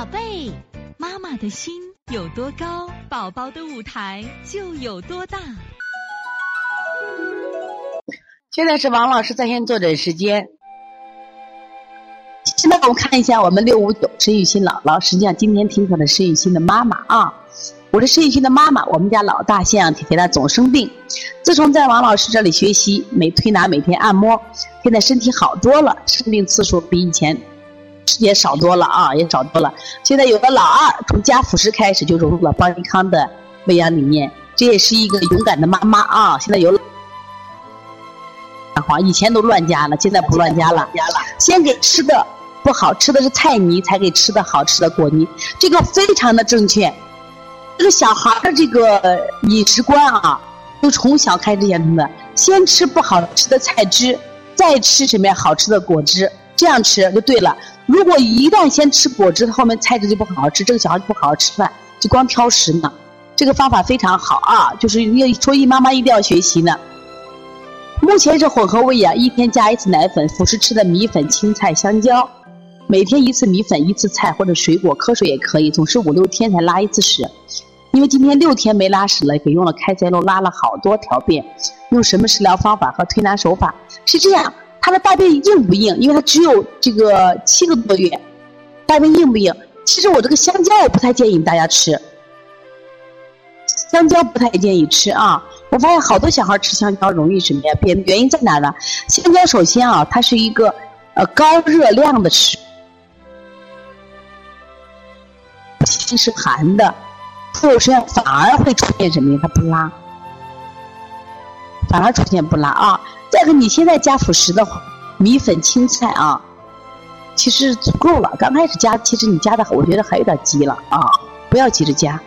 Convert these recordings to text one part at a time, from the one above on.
宝贝，妈妈的心有多高，宝宝的舞台就有多大。现在是王老师在线坐诊时间。现在我们看一下我们六五九申玉欣姥姥，实际上今天听课的申玉欣的妈妈啊，我是申玉欣的妈妈，我们家老大腺样体肥大总生病，自从在王老师这里学习，每推拿每天按摩，现在身体好多了，生病次数比以前。也少多了啊，也少多了。现在有个老二从家辅食开始就融入了邦尼康的喂养理念，这也是一个勇敢的妈妈啊。现在有好，以前都乱加了，现在不乱加了。先给吃的不好吃的是菜泥，才给吃的好吃的果泥，这个非常的正确。这个小孩的这个饮食观啊，就从小开始养成的，先吃不好吃的菜汁，再吃什么呀好吃的果汁，这样吃就对了。如果一旦先吃果汁，后面菜汁就不好好吃，这个小孩就不好好吃饭，就光挑食呢。这个方法非常好啊，就是要所以妈妈一定要学习呢。目前是混合喂养，一天加一次奶粉，辅食吃的米粉、青菜、香蕉，每天一次米粉，一次菜或者水果，喝水也可以，总是五六天才拉一次屎。因为今天六天没拉屎了，给用了开塞露拉了好多条便。用什么食疗方法和推拿手法？是这样。他的大便硬不硬？因为他只有这个七个多月，大便硬不硬？其实我这个香蕉我不太建议大家吃，香蕉不太建议吃啊。我发现好多小孩吃香蕉容易什么呀？便原因在哪呢？香蕉首先啊，它是一个呃高热量的食，其实寒的，它有时候反而会出现什么呀？它不拉，反而出现不拉啊。再个，你现在加辅食的话，米粉、青菜啊，其实足够了。刚开始加，其实你加的，我觉得还有点急了啊，不要急着加。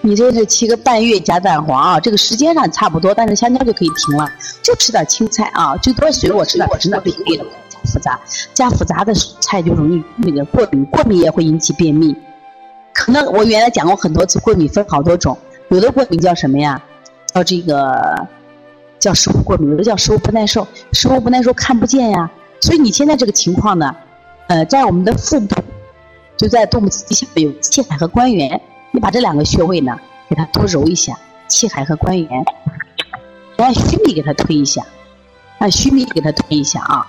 你这是七个半月加蛋黄啊，这个时间上差不多，但是香蕉就可以停了，就吃点青菜啊，最多水果吃点，吃点可以了。加复杂，加复杂的菜就容易那个过敏，过敏也会引起便秘。可能我原来讲过很多次，过敏分好多种，有的过敏叫什么呀？叫这个。叫食物过敏，有的叫食物不耐受，食物不耐受看不见呀。所以你现在这个情况呢，呃，在我们的腹部，就在肚脐下有气海和关元，你把这两个穴位呢，给它多揉一下，气海和关元，按虚秘给它推一下，按虚秘给它推一下啊，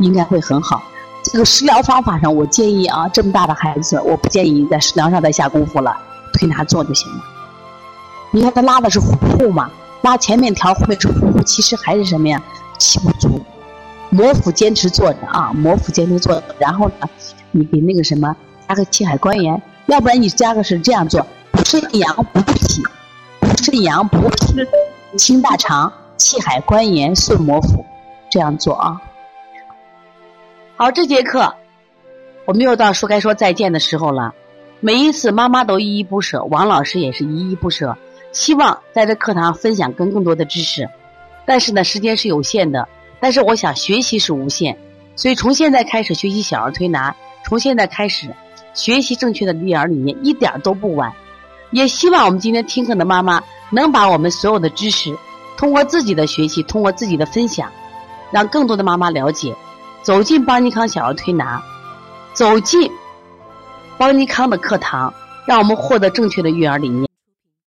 应该会很好。这个食疗方法上，我建议啊，这么大的孩子，我不建议在食疗上再下功夫了，推拿做就行了。你看他拉的是腹部嘛。拉前面调，后面是腹部，其实还是什么呀？气不足。摩腹坚持坐着啊，摩腹坚持坐着。然后呢，你给那个什么加个气海关元，要不然你加个是这样做：补肾阳、补脾，补肾阳、补脾，清大肠，气海关元，顺摩腹，这样做啊。好，这节课我们又到说该说再见的时候了。每一次妈妈都依依不舍，王老师也是依依不舍。希望在这课堂分享更更多的知识，但是呢，时间是有限的。但是我想学习是无限，所以从现在开始学习小儿推拿，从现在开始学习正确的育儿理念，一点都不晚。也希望我们今天听课的妈妈能把我们所有的知识，通过自己的学习，通过自己的分享，让更多的妈妈了解，走进邦尼康小儿推拿，走进邦尼康的课堂，让我们获得正确的育儿理念。